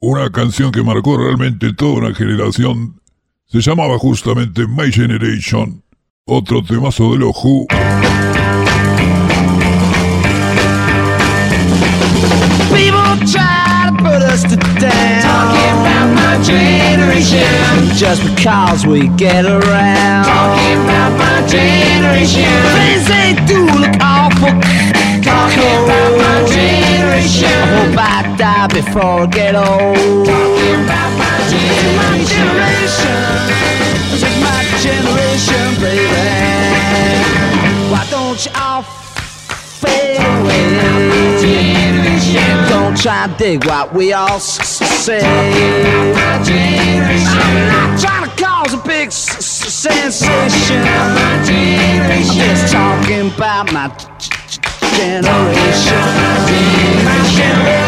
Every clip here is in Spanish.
una canción que marcó realmente toda una generación. Se llamaba justamente My Generation, otro temazo de los Who. People try to put us to down. Talking about my generation. Just because we get around. Talking about my generation. Things they do look awful. Talking about my generation. I hope I die before I get old. Talking about my generation. This is my generation, baby. Why don't you all fade away? Don't try and dig what we all say. I'm not trying to cause a big s- s- sensation. I'm just talking about my g- g- generation. My generation.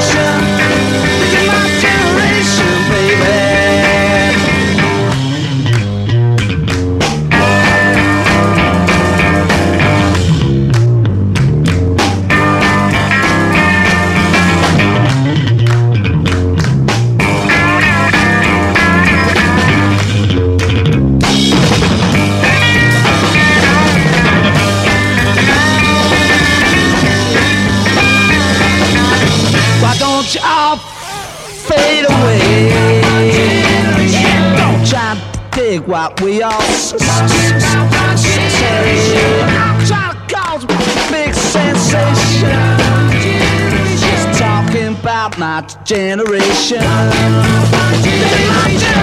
Generation. This is my generation.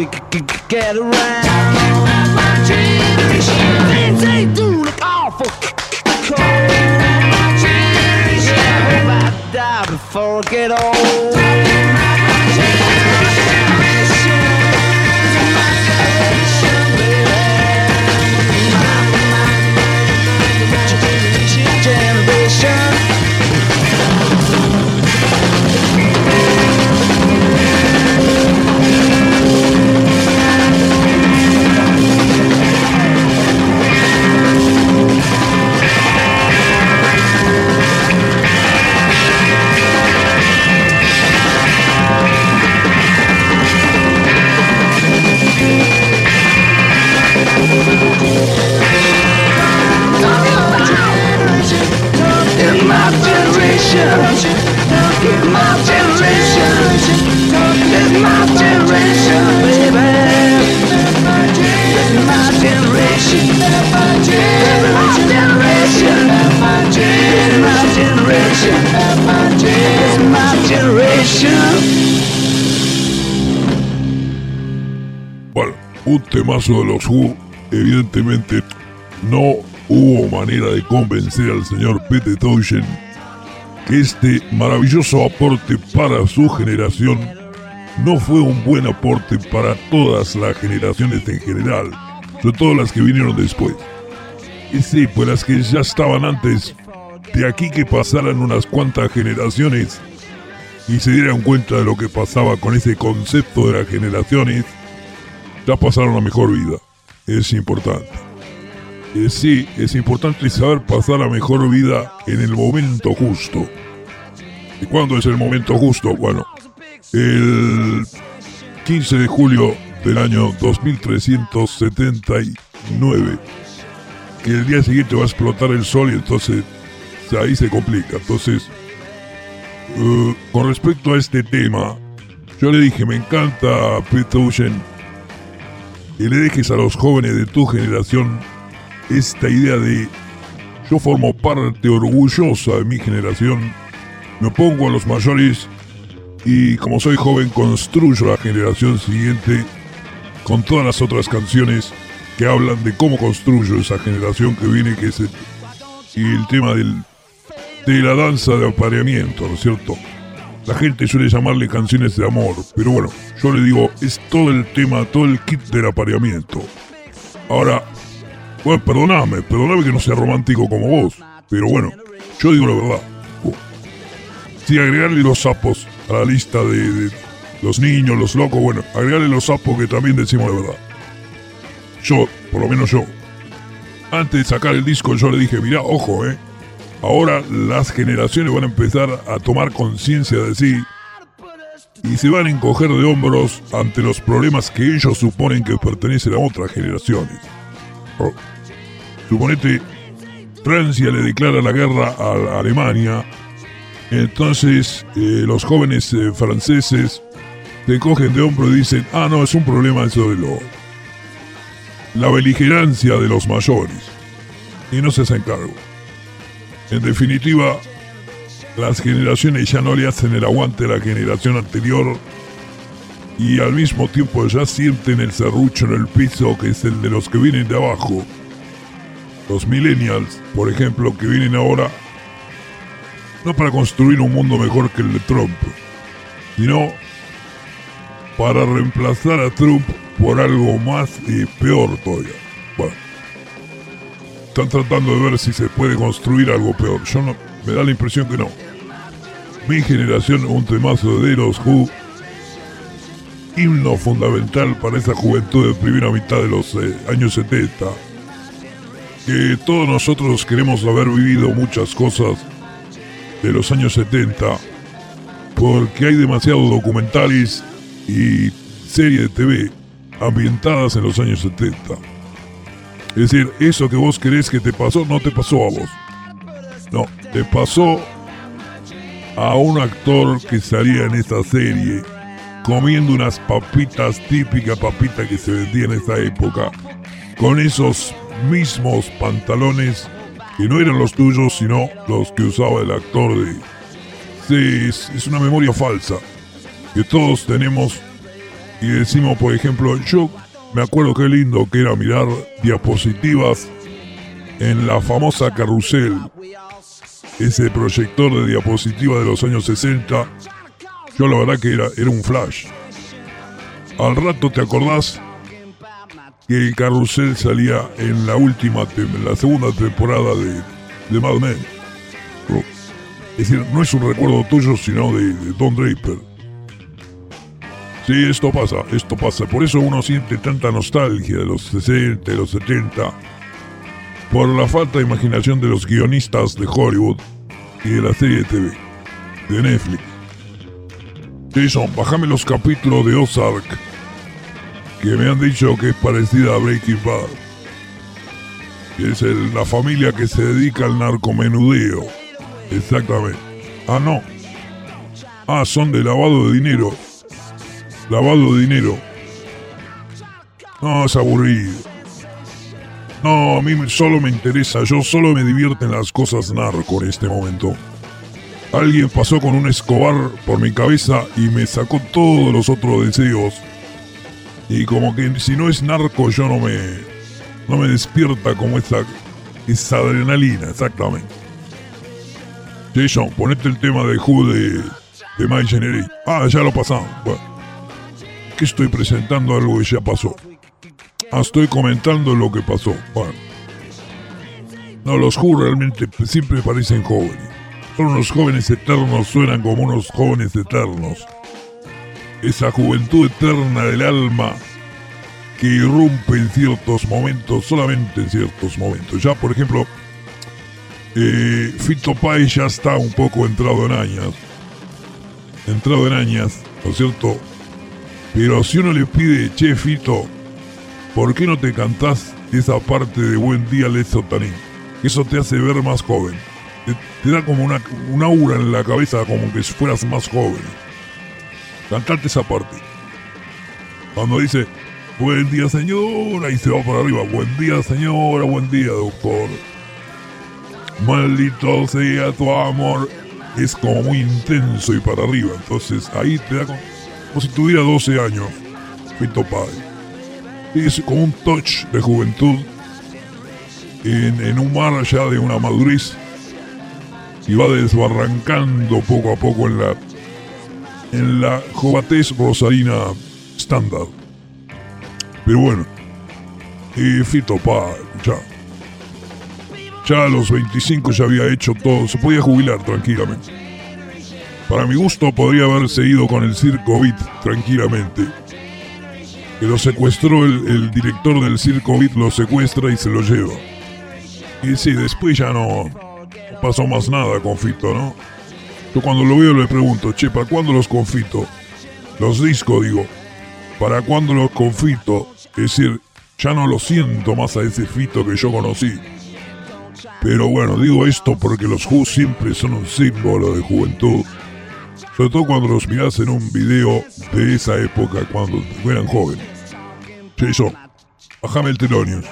We c- c- c- get around. My generation. Things they do look awful. My generation. I hope I die before I get old. Bueno, un temazo de los Who. Evidentemente, no hubo manera de convencer al señor Pete Townshend que este maravilloso aporte para su generación no fue un buen aporte para todas las generaciones en general, sobre todo las que vinieron después. Y sí, pues las que ya estaban antes, de aquí que pasaran unas cuantas generaciones y se dieran cuenta de lo que pasaba con ese concepto de las generaciones, ya pasaron la mejor vida. Es importante. Eh, sí, es importante saber pasar la mejor vida en el momento justo. ¿Y cuándo es el momento justo? Bueno, el 15 de julio del año 2379, que el día siguiente va a explotar el sol y entonces ahí se complica. Entonces, eh, con respecto a este tema, yo le dije, me encanta Pete Townshend y le dejes a los jóvenes de tu generación esta idea de yo formo parte orgullosa de mi generación, me opongo a los mayores y como soy joven construyo la generación siguiente con todas las otras canciones que hablan de cómo construyo esa generación que viene, que es el, y el tema del, de la danza de apareamiento, ¿no es cierto? La gente suele llamarle canciones de amor, pero bueno, yo le digo, es todo el tema, todo el kit del apareamiento. Ahora, bueno, perdóname, perdóname que no sea romántico como vos, Pero bueno, yo digo la verdad. Si agregarle los sapos a la lista de, los niños, los locos, bueno, agregarle los sapos que también decimos la verdad. Yo, por lo menos yo. Antes de sacar el disco yo le dije, mira, ojo, eh. Ahora las generaciones van a empezar a tomar conciencia de sí y se van a encoger de hombros ante los problemas que ellos suponen que pertenecen a otras generaciones. Oh. Suponete, Francia le declara la guerra a Alemania, entonces eh, los jóvenes eh, franceses se encogen de hombros y dicen, ah, no, es un problema eso de lo... La beligerancia de los mayores. Y no se hacen cargo. En definitiva, las generaciones ya no le hacen el aguante a la generación anterior y al mismo tiempo ya sienten el serrucho en el piso que es el de los que vienen de abajo. Los millennials, por ejemplo, que vienen ahora no para construir un mundo mejor que el de Trump, sino para reemplazar a Trump por algo más y peor todavía. Bueno, están tratando de ver si se puede construir algo peor. Yo no, me da la impresión que no. Mi generación, un temazo de los Who, himno fundamental para esa juventud de primera mitad de los eh, años 70, que todos nosotros queremos haber vivido muchas cosas de los años 70, porque hay demasiados documentales y series de TV ambientadas en los años 70. Es decir, eso que vos querés que te pasó, no te pasó a vos. No, te pasó a un actor que salía en esta serie comiendo unas papitas típicas papitas que se vendían en esa época, con esos mismos pantalones que no eran los tuyos, sino los que usaba el actor de... Sí, es una memoria falsa que todos tenemos y decimos, por ejemplo, yo me acuerdo qué lindo que era mirar diapositivas en la famosa carrusel ese proyector de diapositiva de los años 60, yo la verdad que era, era un flash. Al rato te acordás que el carrusel salía en la última, en la segunda temporada de, de Mad Men. Es decir, no es un recuerdo tuyo, sino de, de Don Draper. Sí, esto pasa, esto pasa. Por eso uno siente tanta nostalgia de los 60, de los 70 por la falta de imaginación de los guionistas de Hollywood y de la serie de TV, de Netflix. Jason, bájame los capítulos de Ozark, que me han dicho que es parecida a Breaking Bad. es la familia que se dedica al narcomenudeo. Exactamente. Ah, no. Ah, son de lavado de dinero. Lavado de dinero. No, es aburrido. No, a mí solo me interesa, yo solo me divierten las cosas narco en este momento. Alguien pasó con un escobar por mi cabeza y me sacó todos los otros deseos. Y como que si no es narco yo no me no me despierta como esa esa adrenalina, exactamente. Jason, ponete el tema de Who de, de My Generation. Ah, ya lo pasamos. Bueno, que estoy presentando algo que ya pasó. Ah, estoy comentando lo que pasó. Bueno. No, los Who realmente siempre parecen jóvenes. Son unos jóvenes eternos, suenan como unos jóvenes eternos. Esa juventud eterna del alma que irrumpe en ciertos momentos, solamente en ciertos momentos. Ya, por ejemplo, eh, Fito Pai ya está un poco entrado en años. Entrado en años, ¿no es cierto? Pero si uno le pide, che, Fito, ¿por qué no te cantás esa parte de Buen Día Leso Tanín? Eso te hace ver más joven. Te, da como una, un aura en la cabeza como que fueras más joven. Cantarte esa parte. Cuando dice, buen día señora, y se va para arriba, buen día señora, buen día doctor. Maldito sea tu amor. Es como muy intenso y para arriba. Entonces ahí te da como, si tuviera 12 años. Fito Pai es como un touch de juventud en, un mar ya de una madurez y va desbarrancando poco a poco en la en la jovatez rosarina estándar. Pero bueno, y Fito Pa, ya. Ya a los 25 ya había hecho todo, se podía jubilar tranquilamente. Para mi gusto podría haber seguido con el circo Beat tranquilamente. Que lo secuestró el, director del circo Beat, lo secuestra y se lo lleva. Y sí, después ya no pasó más nada con Fito, ¿no? Yo cuando lo veo le pregunto, che, ¿para cuándo los confito? Los discos, digo. ¿Para cuándo los confito? Es decir, ya no lo siento más a ese Fito que yo conocí. Pero bueno, digo esto porque los Who siempre son un símbolo de juventud. Sobre todo cuando los mirás en un video de esa época, cuando eran jóvenes. Che, yo, bajame el telonios.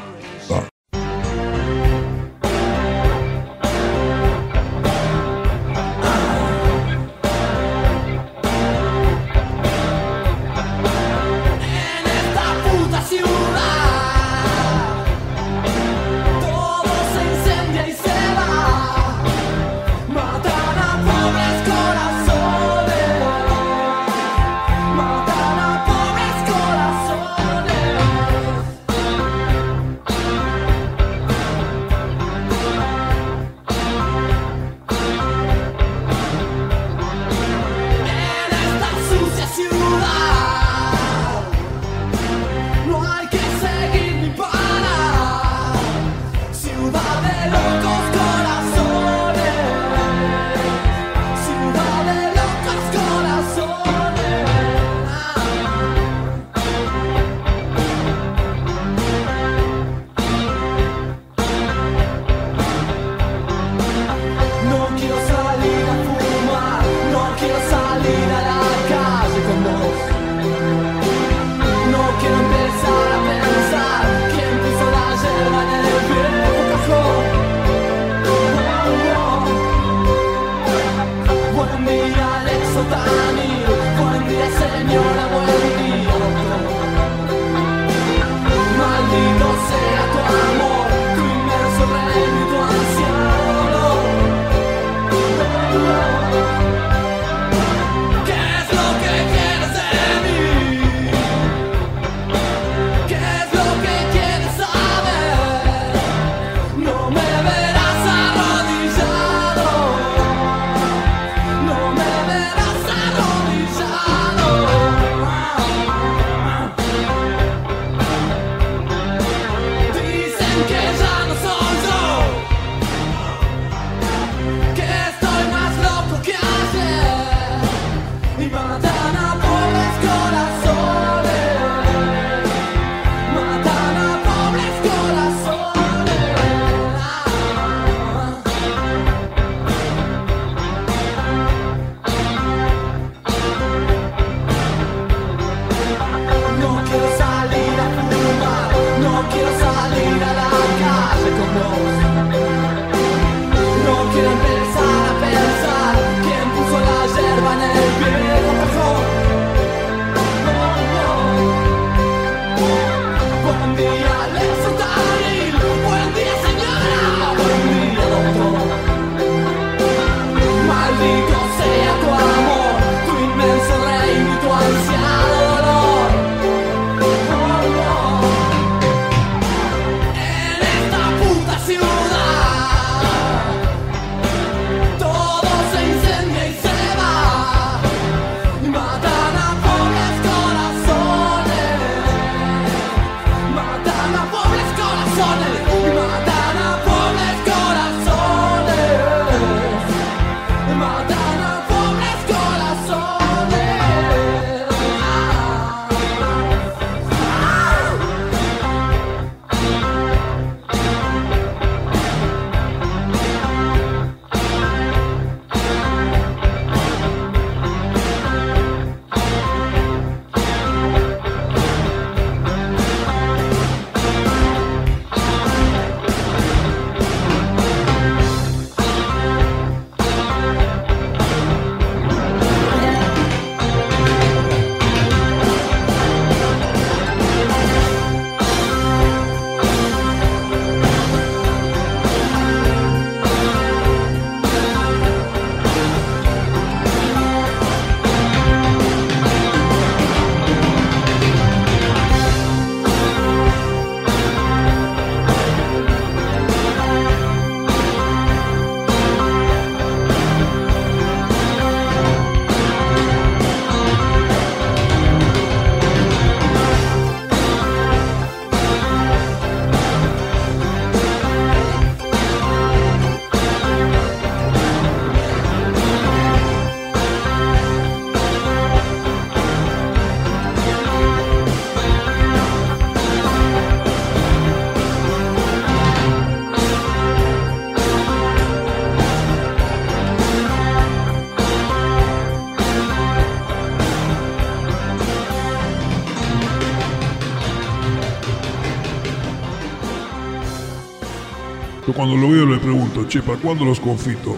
Cuando lo veo le pregunto, che, ¿para cuándo los confitos?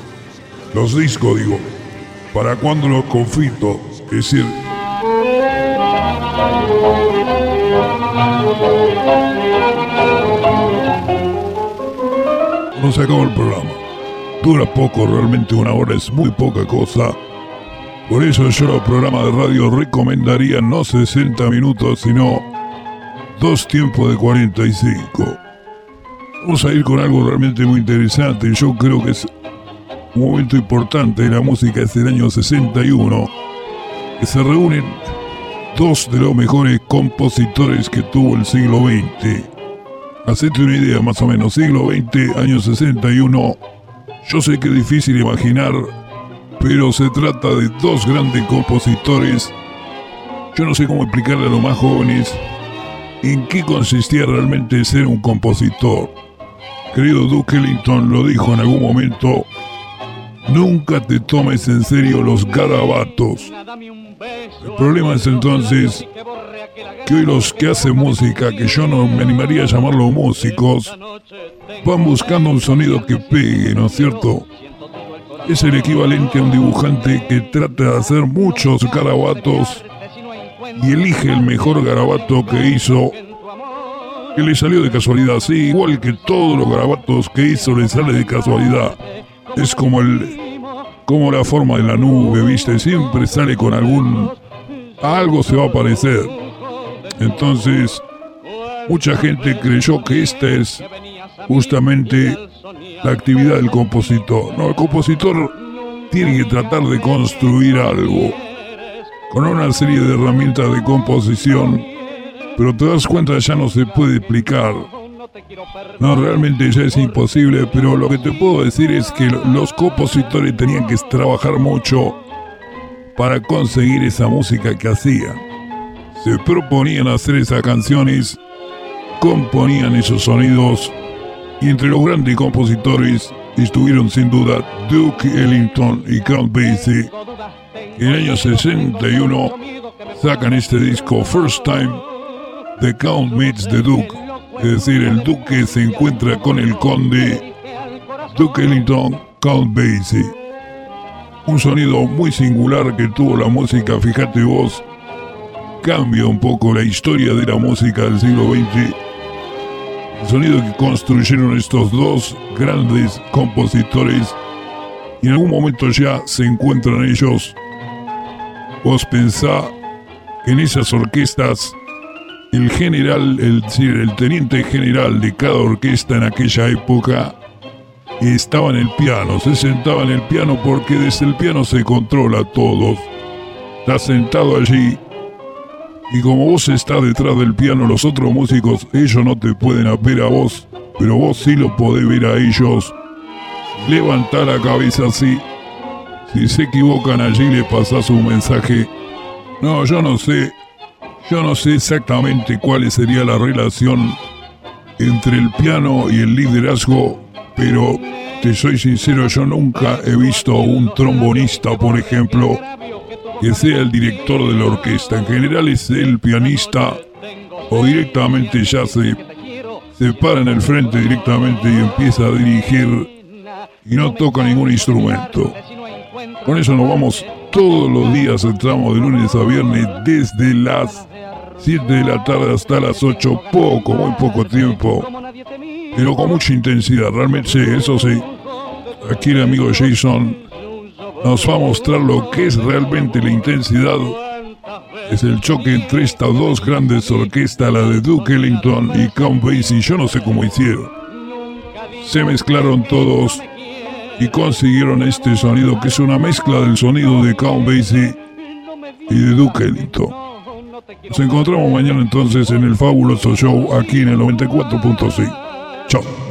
Los discos, digo. ¿Para cuándo los confitos? Es decir, no se acabó el programa. Dura poco, realmente una hora es muy poca cosa. Por eso yo los programas de radio recomendaría no 60 minutos, sino dos tiempos de 45. Vamos a ir con algo realmente muy interesante. Yo creo que es un momento importante de la música es el año 61, que se reúnen dos de los mejores compositores que tuvo el siglo XX. Hacete una idea más o menos, siglo XX, año 61. Yo sé que es difícil imaginar, pero se trata de dos grandes compositores. Yo no sé cómo explicarle a los más jóvenes en qué consistía realmente ser un compositor. Querido Duke Ellington lo dijo en algún momento, nunca te tomes en serio los garabatos. El problema es entonces que hoy los que hacen música, que yo no me animaría a llamarlos músicos, van buscando un sonido que pegue, ¿no es cierto? Es el equivalente a un dibujante que trata de hacer muchos garabatos y elige el mejor garabato que hizo, que le salió de casualidad, sí, igual que todos los garabatos que hizo le sale de casualidad. Es como el como la forma de la nube, ¿viste? Siempre sale con algún algo se va a parecer. Entonces, mucha gente creyó que esta es justamente la actividad del compositor. No, el compositor tiene que tratar de construir algo con una serie de herramientas de composición, pero te das cuenta ya no se puede explicar. No, realmente ya es imposible, pero lo que te puedo decir es que los compositores tenían que trabajar mucho para conseguir esa música que hacían. Se proponían hacer esas canciones, componían esos sonidos, y entre los grandes compositores estuvieron sin duda Duke Ellington y Count Basie. En el año 61 sacan este disco First Time The Count Meets the Duke, es decir, el duque se encuentra con el conde Duke Ellington, Count Basie. Un sonido muy singular que tuvo la música, fíjate vos, cambia un poco la historia de la música del siglo XX. El sonido que construyeron estos dos grandes compositores y en algún momento ya se encuentran ellos. Vos pensá en esas orquestas el general, el, teniente general de cada orquesta en aquella época estaba en el piano, se sentaba en el piano porque desde el piano se controla todo. Está sentado allí y como vos estás detrás del piano, los otros músicos, ellos no te pueden ver a vos, pero vos sí lo podés ver a ellos. Levanta la cabeza así. Si se equivocan allí le pasás un mensaje. No, yo no sé. Yo no sé exactamente cuál sería la relación entre el piano y el liderazgo, pero te soy sincero, yo nunca he visto un trombonista, por ejemplo, que sea el director de la orquesta. En general es el pianista o directamente ya se, se para en el frente directamente y empieza a dirigir y no toca ningún instrumento. Con eso nos vamos todos los días, entramos de lunes a viernes desde las 7 de la tarde hasta las 8, poco, muy poco tiempo, pero con mucha intensidad, realmente sí, eso sí. Aquí el amigo Jason nos va a mostrar lo que es realmente la intensidad. Es el choque entre estas dos grandes orquestas, la de Duke Ellington y Count Basie. Yo no sé cómo hicieron. Se mezclaron todos y consiguieron este sonido que es una mezcla del sonido de Count Basie y de Duke Ellington. Nos encontramos mañana entonces en el fabuloso show aquí en el 94.6. Chao.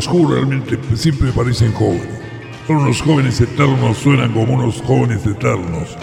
los juro, realmente siempre parecen jóvenes. Son unos jóvenes eternos, suenan como unos jóvenes eternos.